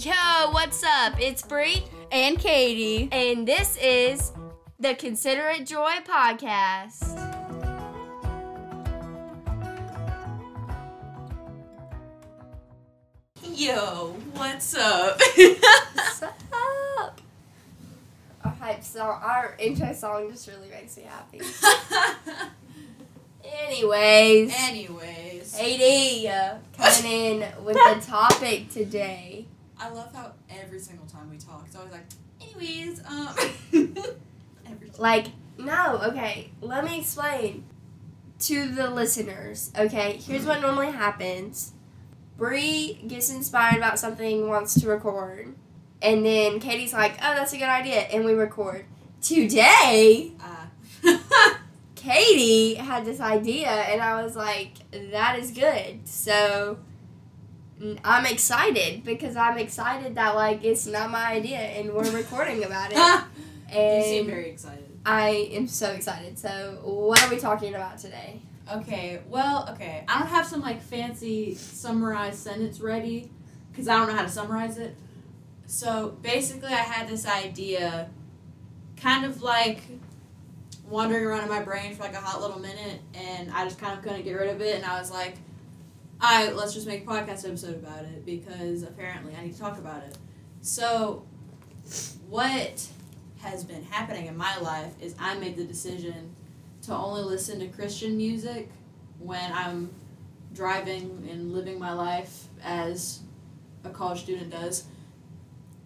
Yo, what's up? It's Bree and Katie. and this is the Considerate Joy podcast. Yo, what's up? What's up? Our hype song, our intro song just really makes me happy. Anyways, Anyways, Katie uh, coming in with the topic today. I love how every single time we talk, it's always like, anyways, um, every time. Like, no, okay, let me explain to the listeners. Okay, here's what normally happens. Bree gets inspired about something, wants to record, and then Katie's like, "Oh, that's a good idea," and we record. Today, Katie had this idea, and I was like, "That is good." So I'm excited because I'm excited that like it's not my idea, and we're recording about it. you And seem very excited. I am so excited. So, what are we talking about today? Okay, well, okay. I don't have some like fancy summarized sentence ready because I don't know how to summarize it. So basically, I had this idea, kind of like wandering around in my brain for like a hot little minute, and I just kind of couldn't get rid of it. And I was like, "All right, let's just make a podcast episode about it because apparently I need to talk about it." So, what has been happening in my life is I made the decision to only listen to Christian music when I'm driving and living my life as a college student does.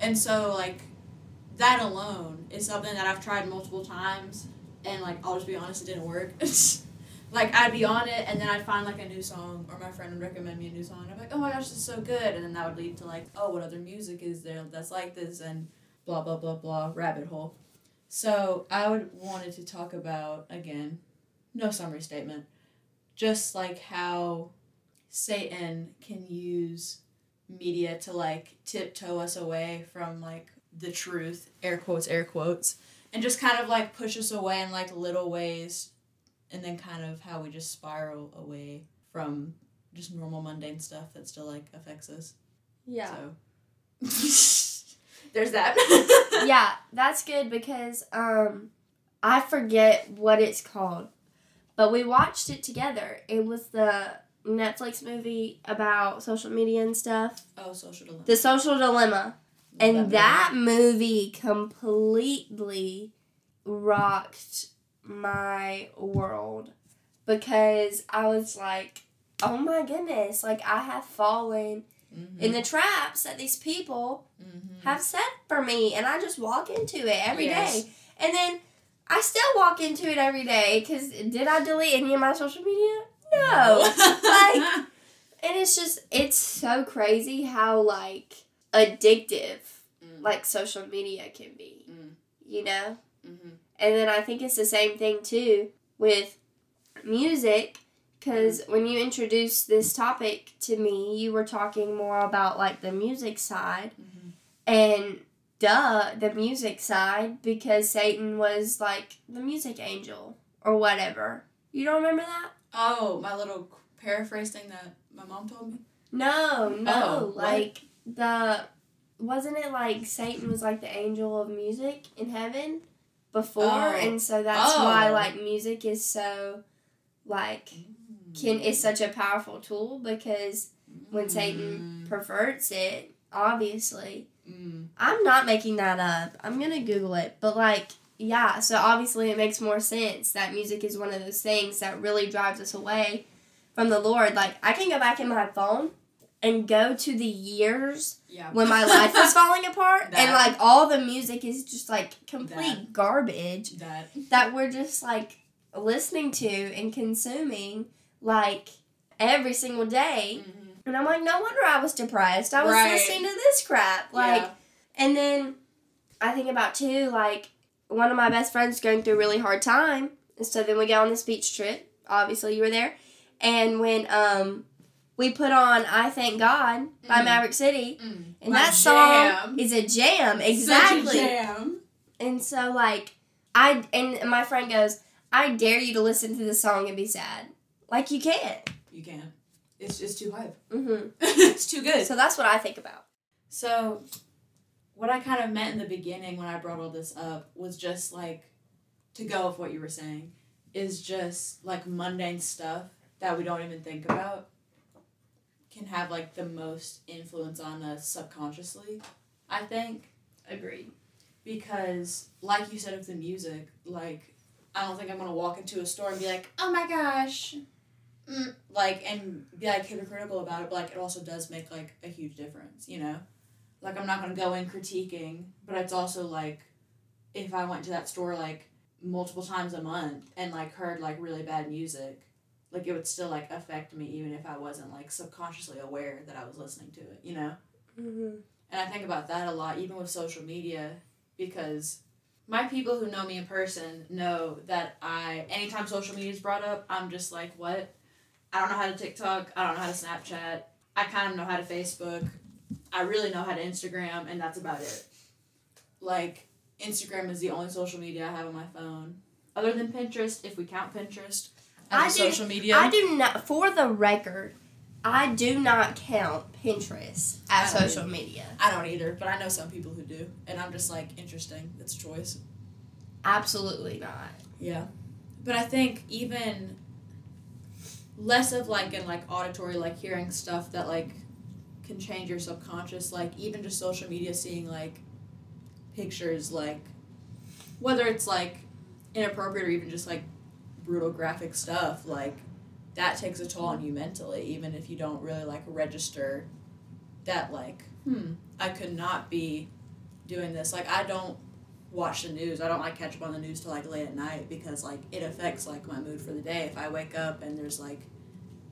And so like that alone is something that I've tried multiple times and like I'll just be honest it didn't work. like I'd be on it and then I'd find like a new song or my friend would recommend me a new song and I'm like, Oh my gosh, this is so good and then that would lead to like, oh what other music is there that's like this and blah blah blah blah rabbit hole. So I would wanted to talk about again, no summary statement, just like how Satan can use media to like tiptoe us away from like the truth, air quotes, air quotes, and just kind of like push us away in like little ways, and then kind of how we just spiral away from just normal mundane stuff that still like affects us. Yeah. So there's that. yeah, that's good because um I forget what it's called. But we watched it together. It was the Netflix movie about social media and stuff. Oh, social dilemma. The Social Dilemma. And movie. that movie completely rocked my world because I was like, oh my goodness, like I have fallen Mhm. in the traps that these people Mhm. have set for me and I just walk into it every day. Yes. And then I still walk into it every day because did I delete any of my social media? No. like, and it's just, it's so crazy how, like, addictive, Mm. like, social media can be. Mm. You know? Mhm. And then I think it's the same thing, too, with music. Because when you introduced this topic to me, you were talking more about, like, the music side. Mhm. And duh, the music side, because Satan was like the music angel or whatever. You don't remember that? Oh, my little paraphrase thing that my mom told me. No, no. Oh, like the wasn't it like Satan was like the angel of music in heaven before Oh. and so that's why Oh. like music is so like can is such a powerful tool because when Satan perverts it, obviously Mm. I'm not making that up. I'm gonna Google it. But like, yeah, so obviously it makes more sense that music is one of those things that really drives us away from the Lord. Like I can go back in my phone and go to the years Yeah. when my life was falling apart and like all the music is just like complete garbage that. that we're just like listening to and consuming like every single day. Mhm. And I'm like, no wonder I was depressed. I was Right. listening to this crap. Like yeah. and then I think about too, like one of my best friends going through a really hard time. And so then we go on this beach trip. Obviously you were there. And when um we put on I Thank God by Mm. Maverick City. Mm. And that song jam. is a jam. Such a Exactly. jam. And so like I and my friend goes, I dare you to listen to this song and be sad. Like you can't. You can't. it's just too hype. Mm-hmm. it's too good. So that's what I think about. So, what I kind of meant in the beginning when I brought all this up was just like to go with what you were saying is just like mundane stuff that we don't even think about can have like the most influence on us subconsciously, I think. Agreed. Because, like you said with the music, like, I don't think I'm gonna walk into a store and be like, oh my gosh. Mm, like, and be like hypocritical about it, but like, it also does make like a huge difference, you know? Like, I'm not gonna go in critiquing, but it's also like, if I went to that store like multiple times a month and like heard like really bad music, like it would still like affect me even if I wasn't like subconsciously aware that I was listening to it, you know? Mm-hmm. And I think about that a lot, even with social media, because my people who know me in person know that I, anytime social media is brought up, I'm just like, what? I don't know how to TikTok. I don't know how to Snapchat. I kind of know how to Facebook. I really know how to Instagram, and that's about it. Like, Instagram is the only social media I have on my phone. Other than Pinterest, if we count Pinterest I do- social media. I do not. For the record, I do not count Pinterest as social media. I don't either, but I know some people who do, and I'm just like, interesting. It's a choice. Absolutely not. Yeah. But I think even less of like in like auditory like hearing stuff that like can change your subconscious like even just social media seeing like pictures like whether it's like inappropriate or even just like brutal graphic stuff like that takes a toll on you mentally even if you don't really like register that like hmm I could not be doing this like I don't watch the news. I don't like catch up on the news till like late at night because like it affects like my mood for the day. If I wake up and there's like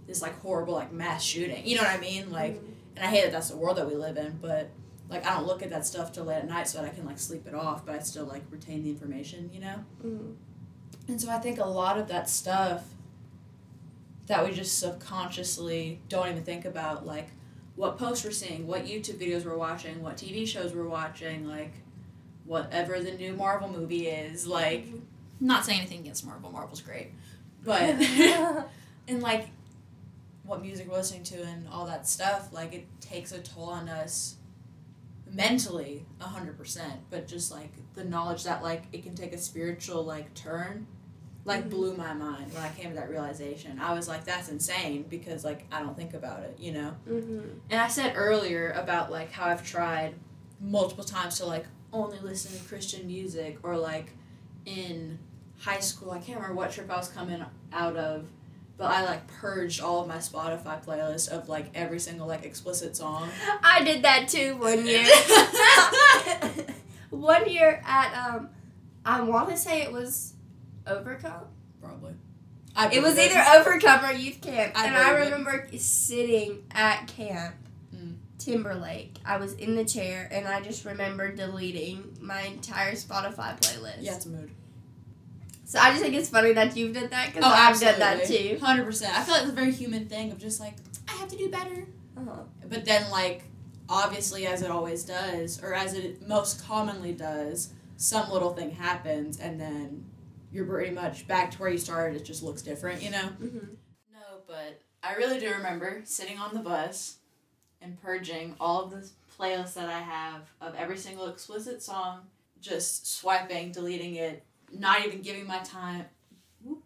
this like horrible like mass shooting, you know what I mean? Like, and I hate that that's the world that we live in, but like I don't look at that stuff till late at night so that I can like sleep it off, but I still like retain the information, you know. Mm-hmm. And so I think a lot of that stuff that we just subconsciously don't even think about, like what posts we're seeing, what YouTube videos we're watching, what TV shows we're watching, like whatever the new Marvel movie is. Like, mm-hmm. not saying anything against Marvel, Marvel's great. But, and like what music we're listening to and all that stuff, like it takes a toll on us mentally 100% but just like the knowledge that like it can take a spiritual like turn like Mhm. blew my mind when i came to that realization i was like that's insane because like i don't think about it you know Mm-hmm. and i said earlier about like how i've tried multiple times to like only listen to christian music or like in high school i can't remember what trip i was coming out of but i like purged all of my spotify playlist of like every single like explicit song I did that too one year. one year at um, I want to say it was Overcome. Probably. It was either Overcome or Youth Camp, I and I believe it. remember sitting at camp. Mm. Timberlake. I was in the chair and I just remember deleting my entire Spotify playlist. Yeah, it's a mood. So I just think it's funny that you've done that because oh, I've done that too. Hundred percent. I feel like it's a very human thing of just like I have to do better. Uh-huh. But then, like, obviously, as it always does, or as it most commonly does, some little thing happens, and then you're pretty much back to where you started. It just looks different, you know. Mm-hmm. No, but I really do remember sitting on the bus and purging all of the playlists that I have of every single explicit song, just swiping, deleting it, not even giving my time, whoop,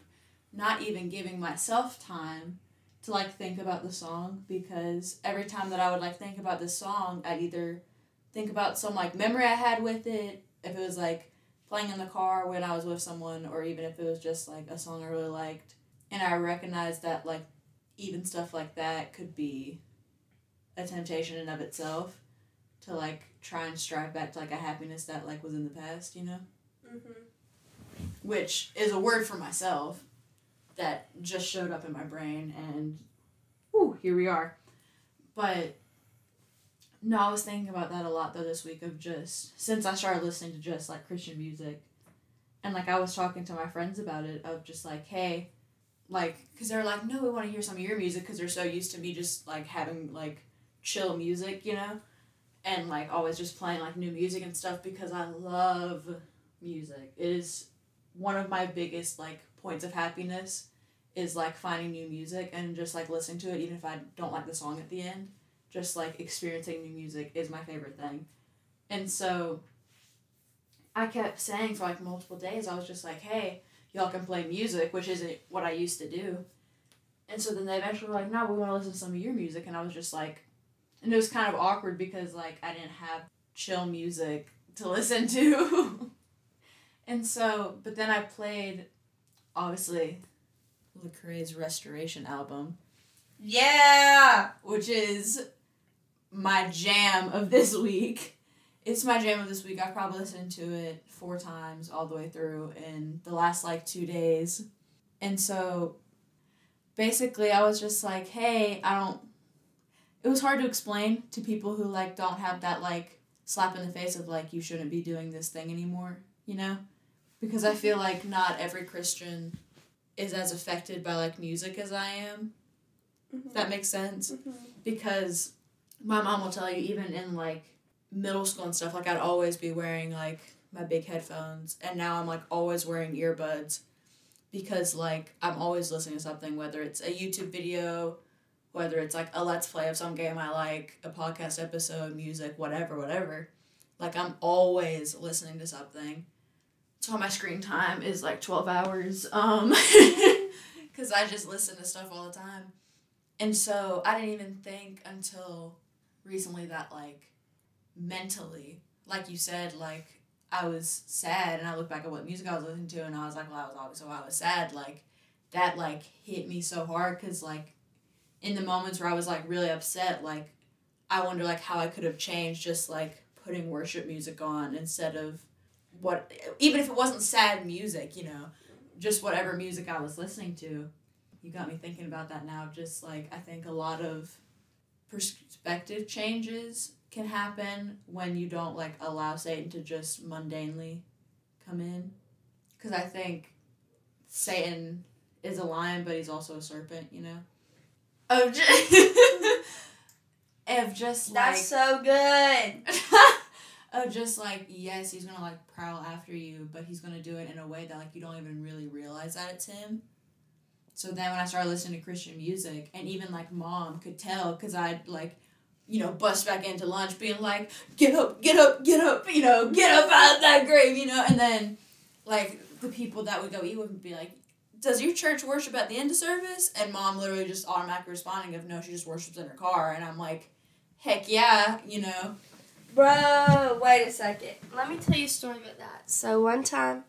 not even giving myself time to like think about the song because every time that I would like think about the song, I'd either think about some like memory I had with it, if it was like playing in the car when I was with someone, or even if it was just like a song I really liked and I recognized that like even stuff like that could be a temptation in of itself to like try and strive back to like a happiness that like was in the past, you know? Mm-hmm. Which is a word for myself that just showed up in my brain and whew, here we are. But no, I was thinking about that a lot though this week of just since I started listening to just like Christian music. And like I was talking to my friends about it of just like hey like because they're like no we want to hear some of your music because they're so used to me just like having like chill music you know? And like always just playing like new music and stuff because i love music. It is one of my biggest like points of happiness is like finding new music and just like listening to it even if I don't like the song at the end. Just like experiencing new music is my favorite thing. And so I kept saying for like multiple days, I was just like, hey, y'all can play music, which isn't what I used to do. And so then they eventually were like, no, we want to listen to some of your music. And I was just like, and it was kind of awkward because like I didn't have chill music to listen to. And so, but then I played, obviously, Lecrae's Restoration album, Yeah. which is my jam of this week. It's my jam of this week. I've probably listened to it four times all the way through in the last like two days. And so basically I was just like, hey, I don't it was hard to explain to people who like don't have that like slap in the face of like you shouldn't be doing this thing anymore, you know? Because I feel like not every Christian is as affected by like music as I am. If that makes sense. Mm-hmm. Because my mom will tell you even in like middle school and stuff like I'd always be wearing like my big headphones. And now I'm like always wearing earbuds because like I'm always listening to something whether it's a YouTube video whether it's like a let's play of some game I like a podcast episode music whatever whatever. Like I'm always listening to something so my screen time is like 12 hours um cuz I just listen to stuff all the time and so I didn't even think until recently that like mentally, like you said, like I was sad and I look back at what music I was listening to and I was like, well, I was always so I was sad. Like that like hit me so hard because like in the moments where I was like really upset, like I wonder like how I could have changed just like putting worship music on instead of what even if it wasn't sad music, you know, just whatever music I was listening to you got me thinking about that now. Just like I think a lot of perspective changes can happen when you don't like allow Satan to just mundanely come in. Because I think Satan is a lion, but he's also a serpent. You know. Of just, of just like That's so good. of just like yes he's gonna like prowl after you but he's gonna do it in a way that like you don't even really realize that it's him. So then when i started listening to christian music and even like mom could tell because i'd like you know bust back into lunch being like get up get up get up you know get up out of that grave you know? And then like the people that would go eat would be like does your church worship at the end of service? And mom literally just automatically responding of no she just worships in her car. And i'm like heck yeah you know Bro, wait a second. Let me tell you a story about that. So one time,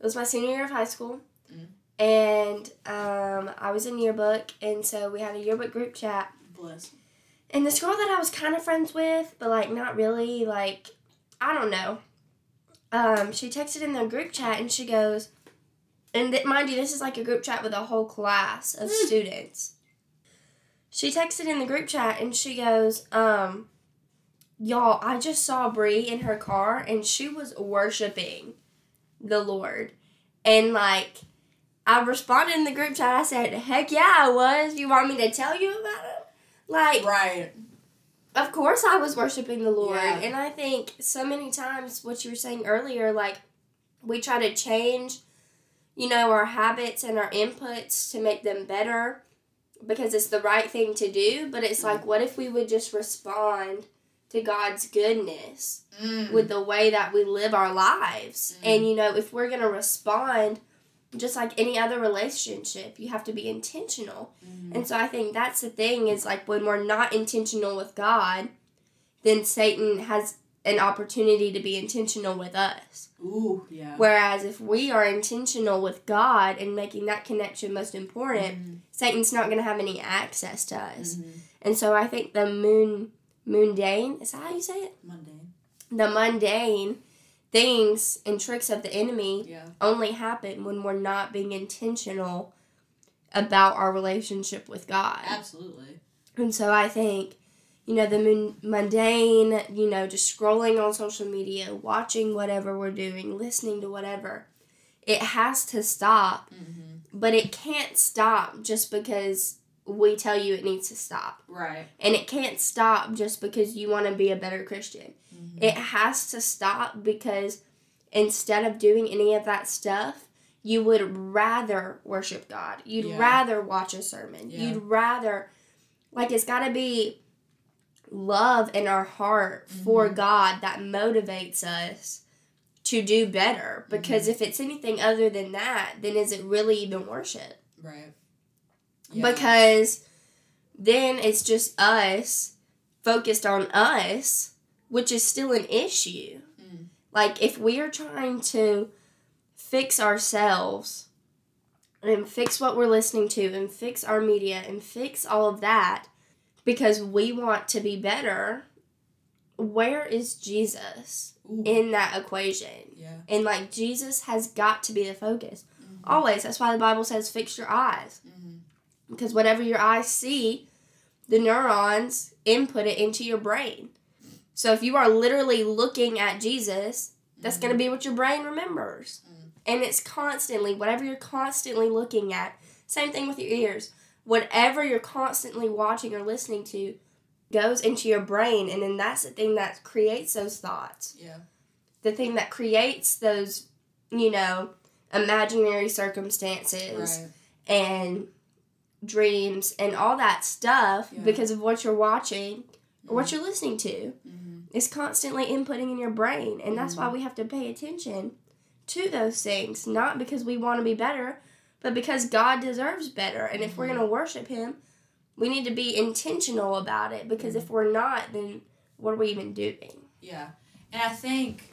it was my senior year of high school, Mm. and um, I was in yearbook, and so we had a yearbook group chat. bliss And this girl that I was kind of friends with, but like not really, like I don't know. Um, she texted in the group chat, and she goes, and th- mind you, this is like a group chat with a whole class of Mm. students. She texted in the group chat, and she goes, um, y'all, I just saw Bree in her car, and she was worshiping the Lord, and like. I responded in the group chat. I said, "Heck yeah, I was. You want me to tell you about it?" Like, right of course, I was worshiping the Lord. Yeah. And I think so many times, what you were saying earlier, like, we try to change, you know, our habits and our inputs to make them better because it's the right thing to do. But it's mm. like, what if we would just respond to God's goodness Mm. with the way that we live our lives? Mm. And, you know, if we're going to respond, just like any other relationship, you have to be intentional. Mhm. And so I think that's the thing is like when we're not intentional with God, then Satan has an opportunity to be intentional with us. Ooh, yeah. Whereas if we are intentional with God and making that connection most important, Mhm. Satan's not going to have any access to us. Mhm. And so I think the moon mundane, is that how you say it? Mundane. The mundane things and tricks of the enemy Yeah. only happen when we're not being intentional about our relationship with God. Absolutely. And so I think, you know, the mun- mundane, you know, just scrolling on social media, watching whatever we're doing, listening to whatever, it has to stop. Mm-hmm. But it can't stop just because we tell you it needs to stop. Right. And it can't stop just because you want to be a better Christian. Mhm. It has to stop because instead of doing any of that stuff, you would rather worship God. You'd Yeah. rather watch a sermon. Yeah. You'd rather like it's got to be love in our heart for Mhm. God that motivates us to do better because Mm-hmm. if it's anything other than that, then is it really even worship? Right. Because then it's just us focused on us, which is still an issue. Mm. Like if we are trying to fix ourselves and fix what we're listening to and fix our media and fix all of that because we want to be better, where is Jesus Ooh. in that equation? yeah. And like Jesus has got to be the focus. Mhm. Always. That's why the Bible says fix your eyes Mhm. Because whatever your eyes see, the neurons input it into your brain. So if you are literally looking at Jesus, that's going to be what your brain remembers. Mm. And it's constantly, whatever you're constantly looking at, same thing with your ears. Whatever you're constantly watching or listening to goes into your brain, and then that's the thing that creates those thoughts. Yeah. The thing that creates those, you know, imaginary circumstances Right. and dreams and all that stuff Yeah. because of what you're watching or what Mhm. you're listening to Mhm. is constantly inputting in your brain and that's why Mhm. we have to pay attention to those things not because we want to be better but because God deserves better and if we're Mhm. going to worship him we need to be intentional about it because if we're not then what are we even doing Yeah. And I think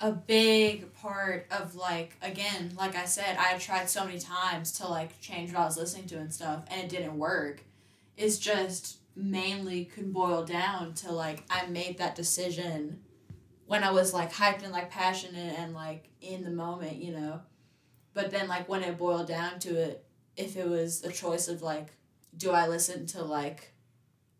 a big part of like again, like I said, I tried so many times to like change what I was listening to and stuff and it didn't work. Is just mainly could boil down to like I made that decision when I was like hyped and like passionate and like in the moment, you know. But then like when it boiled down to it, if it was a choice of like, do I listen to like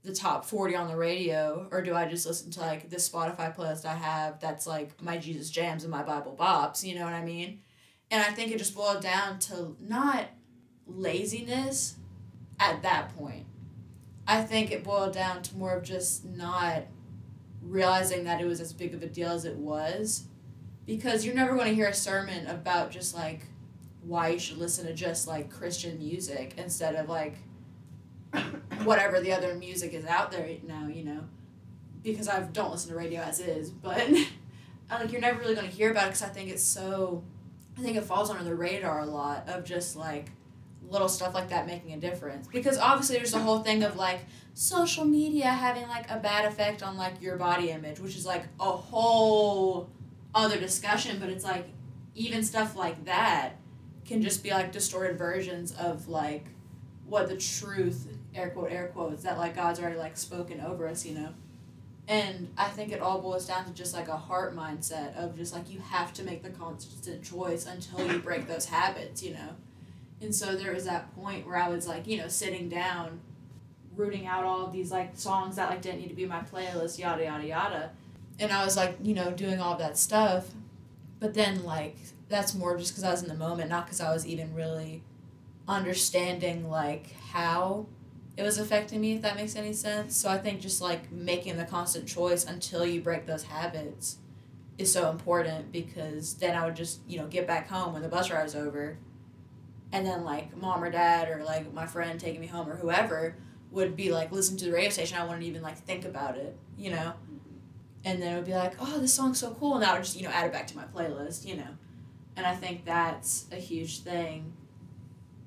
the top 40 on the radio or do I just listen to like this Spotify playlist I have that's like my Jesus jams and my Bible bops, you know what I mean? And I think it just boiled down to not laziness at that point. I think it boiled down to more of just not realizing that it was as big of a deal as it was because you're never going to hear a sermon about just like why you should listen to just like Christian music instead of like whatever the other music is out there now, you know, because I don't listen to radio as is, but I like you're never really going to hear about it because I think it's so, I think it falls under the radar a lot of just like little stuff like that making a difference. Because obviously there's the whole thing of like social media having like a bad effect on like your body image, which is like a whole other discussion, but it's like even stuff like that can just be like distorted versions of like what the truth air quote air quotes that like God's already like spoken over us, you know. And I think it all boils down to just like a heart mindset of just like you have to make the constant choice until you break those habits, you know. And so there was that point where I was like, you know, sitting down, rooting out all of these like songs that like didn't need to be my playlist, yada yada yada. And I was like, you know, doing all that stuff. But then like that's more just because I was in the moment, not because I was even really understanding like how it was affecting me if that makes any sense. So i think just like making the constant choice until you break those habits is so important because then i would just you know get back home when the bus ride was over. And then like mom or dad or like my friend taking me home or whoever would be like listen to the radio station. I wouldn't even like think about it you know? And then it would be like oh this song's so cool. And i would just you know add it back to my playlist you know? And i think that's a huge thing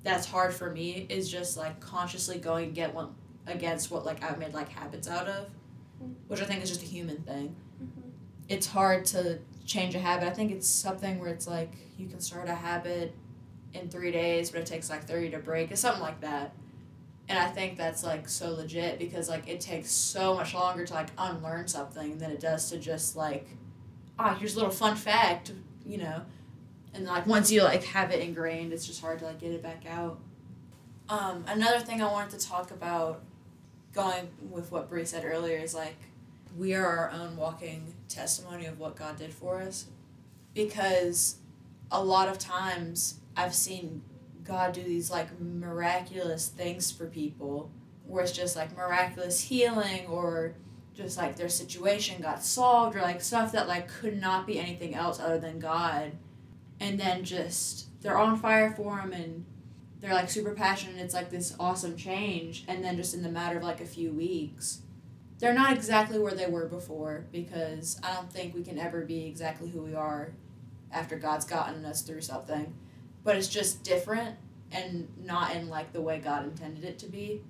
that's hard for me is just like consciously going get one against what like I've made like habits out of, which I think is just a human thing. It's hard to change a habit. I think it's something where it's like you can start a habit in three days, but it takes like thirty to break. It's something like that. And I think that's like so legit because like it takes so much longer to like unlearn something than it does to just like, ah, here's a little fun fact, you know and like once you like have it ingrained it's just hard to like get it back out. Um, another thing i wanted to talk about going with what Bree said earlier is like we are our own walking testimony of what god did for us. Because a lot of times i've seen god do these like miraculous things for people where it's just like miraculous healing or just like their situation got solved or like stuff that like could not be anything else other than god and then just they're on fire for him and they're like super passionate. It's like this awesome change, and then just in the matter of like a few weeks, they're not exactly where they were before because I don't think we can ever be exactly who we are after God's gotten us through something. But it's just different and not in like the way God intended it to be.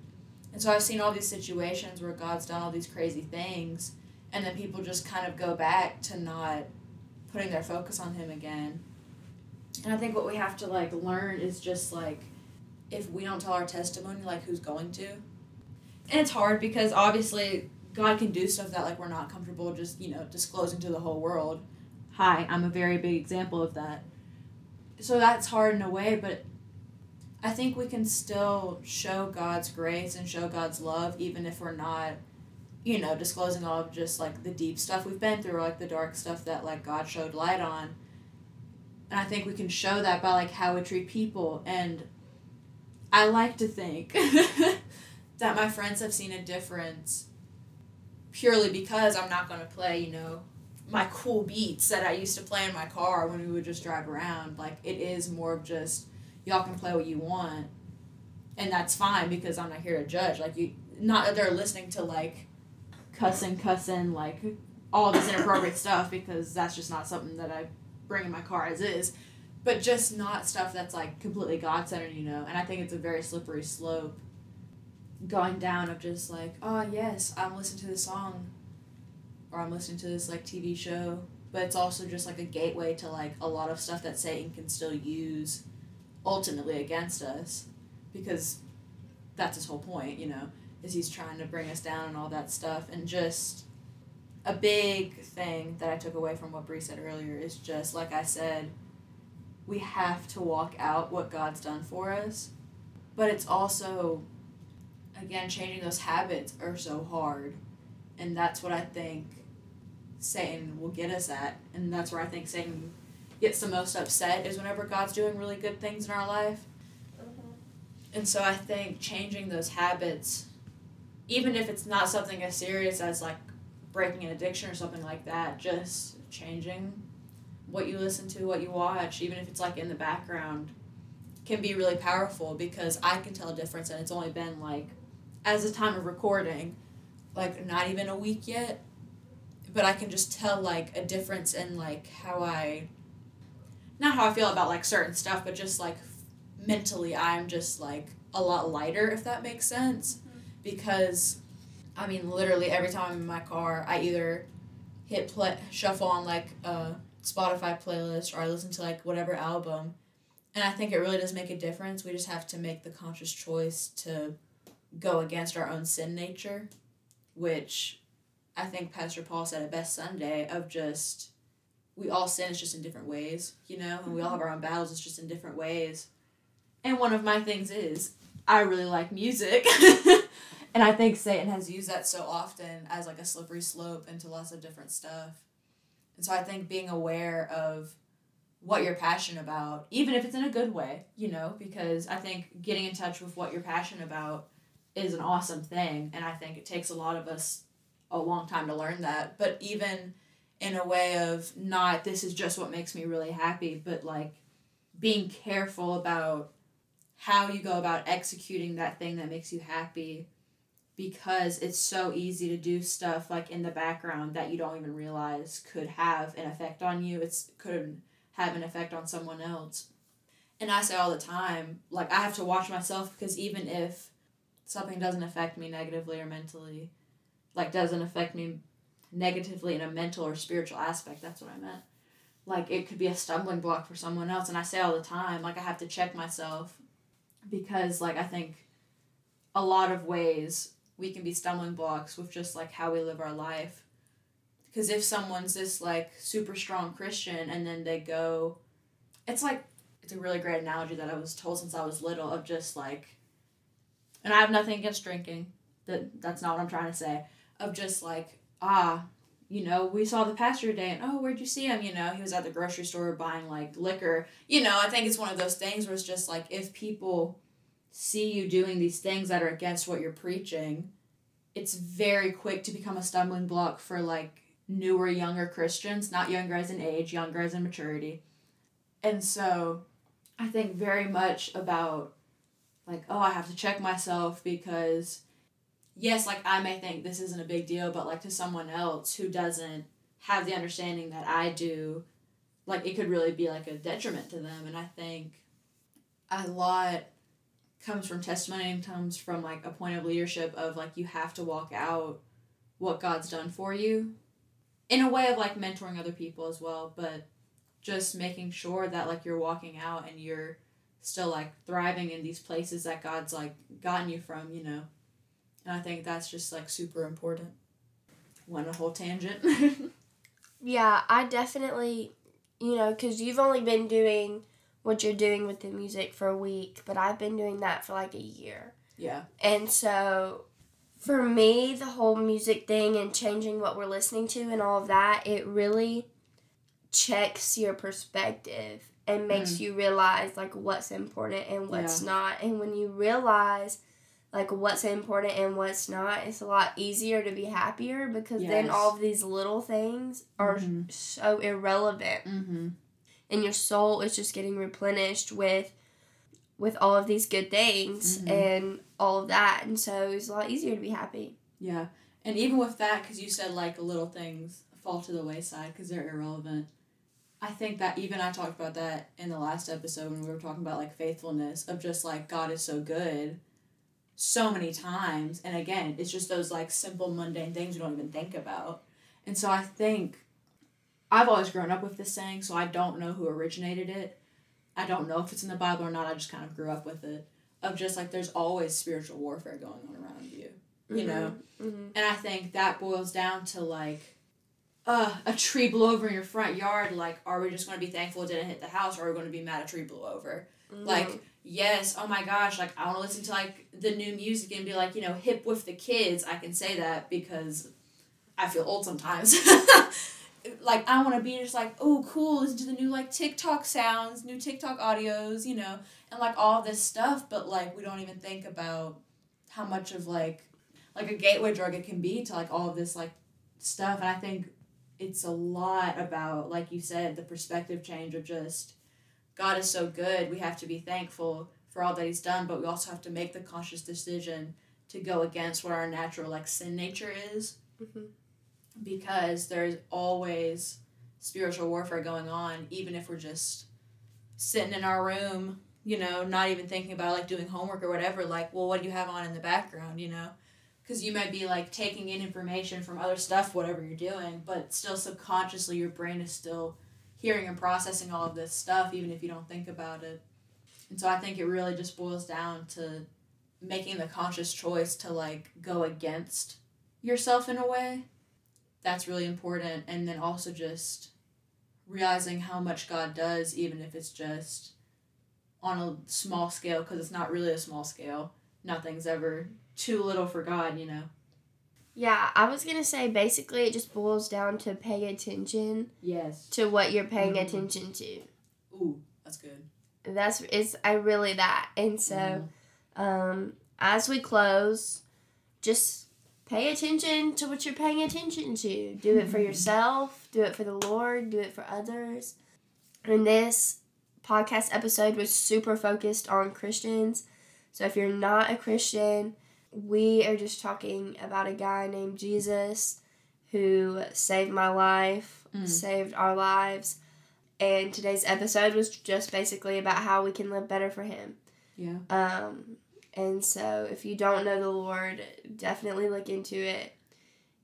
And so I've seen all these situations where God's done all these crazy things and then people just kind of go back to not putting their focus on him again. And I think what we have to like learn is just like if we don't tell our testimony, like who's going to? And it's hard because obviously God can do stuff that like we're not comfortable just, you know, disclosing to the whole world. Hi, I'm a very big example of that. So that's hard in a way, but I think we can still show God's grace and show God's love even if we're not, you know, disclosing all of just like the deep stuff we've been through, or, like the dark stuff that like God showed light on. And I think we can show that by like how we treat people and I like to think that my friends have seen a difference purely because I'm not going to play, you know, my cool beats that I used to play in my car when we would just drive around. Like, it is more of just, y'all can play what you want. And that's fine because I'm not here to judge. Like, you, not that they're listening to, like, cussing, cussing, like, all this inappropriate stuff because that's just not something that I bring in my car as is. But just not stuff that's, like, completely God centered, you know? And I think it's a very slippery slope going down of just like, oh yes, I'm listening to this song or I'm listening to this like TV show, but it's also just like a gateway to like a lot of stuff that Satan can still use ultimately against us because that's his whole point, you know, is he's trying to bring us down and all that stuff and just a big thing that I took away from what Bree said earlier is just like I said, we have to walk out what God's done for us, but it's also again, changing those habits are so hard. And that's what I think Satan will get us at. And that's where I think Satan gets the most upset is whenever God's doing really good things in our life. Mm-hmm. And so I think changing those habits, even if it's not something as serious as like breaking an addiction or something like that, just changing what you listen to, what you watch, even if it's like in the background, can be really powerful because I can tell a difference and it's only been like as the time of recording, like not even a week yet, but I can just tell like a difference in like how I not how I feel about like certain stuff, but just like mentally I'm just like a lot lighter if that makes sense mm-hmm. because I mean literally every time I'm in my car I either hit play shuffle on like a Spotify playlist or I listen to like whatever album and I think it really does make a difference. We just have to make the conscious choice to go against our own sin nature, which I think Pastor Paul said it best Sunday of just we all sin it's just in different ways, you know, and we all have our own battles, it's just in different ways. And one of my things is I really like music. and I think Satan has used that so often as like a slippery slope into lots of different stuff. And so I think being aware of what you're passionate about, even if it's in a good way, you know, because I think getting in touch with what you're passionate about is an awesome thing and i think it takes a lot of us a long time to learn that but even in a way of not this is just what makes me really happy but like being careful about how you go about executing that thing that makes you happy because it's so easy to do stuff like in the background that you don't even realize could have an effect on you it's could have an effect on someone else and i say all the time like i have to watch myself because even if something doesn't affect me negatively or mentally, like doesn't affect me negatively in a mental or spiritual aspect, that's what I meant. Like it could be a stumbling block for someone else. And I say all the time, like I have to check myself because like I think a lot of ways we can be stumbling blocks with just like how we live our life. Because if someone's this like super strong Christian and then they go, it's like, it's a really great analogy that I was told since I was little of just like and I have nothing against drinking. That that's not what I'm trying to say. Of just like ah, you know, we saw the pastor today, and oh, where'd you see him? You know, he was at the grocery store buying like liquor. You know, I think it's one of those things where it's just like if people see you doing these things that are against what you're preaching, it's very quick to become a stumbling block for like newer, younger Christians, not younger as in age, younger as in maturity. And so I think very much about like, oh, I have to check myself because yes, like I may think this isn't a big deal, but like to someone else who doesn't have the understanding that I do, like it could really be like a detriment to them. And I think a lot comes from testimony and comes from like a point of leadership of like you have to walk out what God's done for you in a way of like mentoring other people as well, but just making sure that like you're walking out and you're still like thriving in these places that God's like gotten you from, you know. And I think that's just like super important. Went a whole tangent. Yeah, I definitely, you know, because you've only been doing what you're doing with the music for a week, but I've been doing that for like a year. yeah. And so for me, the whole music thing and changing what we're listening to and all of that, it really checks your perspective and makes you realize like what's important and what's not. And when you realize like what's important and what's not, it's a lot easier to be happier because then all of these little things are Mhm. so irrelevant Mm-hmm. And your soul is just getting replenished with with all of these good things Mhm. and all of that and so it's a lot easier to be happy Yeah. And even with that, because you said like little things fall to the wayside because they're irrelevant. I think that even I talked about that in the last episode when we were talking about like faithfulness of just like God is so good so many times. And again, it's just those like simple mundane things we don't even think about. And so I think I've always grown up with this saying, so I don't know who originated it. I don't know if it's in the Bible or not. I just kind of grew up with it. Of just like there's always spiritual warfare going on around you. You know? mm-hmm. And I think that boils down to like uh, a tree blew over in your front yard. Like, are we just going to be thankful it didn't hit the house or are we going to be mad a tree blew over? Like, yes, oh my gosh, like I want to listen to like the new music and be like, you know, hip with the kids. I can say that because I feel old sometimes. like, I want to be just like, oh, cool, listen to the new like TikTok sounds, new TikTok audios, you know, and like all this stuff. But like, we don't even think about how much of like, like a gateway drug it can be to like all of this like stuff. And I think it's a lot about, like you said, the perspective change of just God is so good. We have to be thankful for all that He's done, but we also have to make the conscious decision to go against what our natural like sin nature is, Mhm. Because there's always spiritual warfare going on, even if we're just sitting in our room, you know, not even thinking about like doing homework or whatever. Like, well, what do you have on in the background, you know? Because you might be like taking in information from other stuff, whatever you're doing, but still subconsciously your brain is still hearing and processing all of this stuff, even if you don't think about it. And so I think it really just boils down to making the conscious choice to like go against yourself in a way. That's really important. And then also just realizing how much God does, even if it's just on a small scale, because it's not really a small scale. Nothing's ever too little for God, you know? yeah i was gonna say basically it just boils down to pay attention Yes. to what you're paying Mhm. attention to Ooh, that's good. that's it's i really that and so um as we close just pay attention to what you're paying attention to. Do it for yourself do it for the lord do it for others. And this podcast episode was super focused on christians. So if you're not a christian we are just talking about a guy named jesus who saved my life Mm. saved our lives. And today's episode was just basically about how we can live better for him. Yeah. um, and so, if you don't know the Lord, definitely look into it.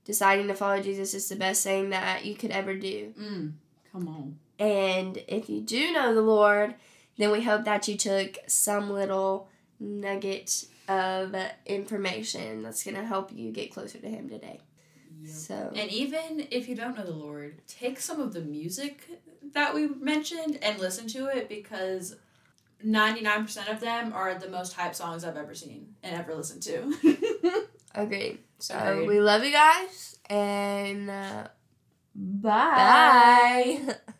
Deciding to follow Jesus is the best thing that you could ever do. Mm. Come on. And if you do know the Lord, then we hope that you took some little nugget of information that's going to help you get closer to Him today. So, And even if you don't know the Lord, take some of the music that we mentioned and listen to it because 99% of them are the most hype songs I've ever seen and ever listened to. agreed. So, Agreed. we love you guys, and uh, Bye. bye.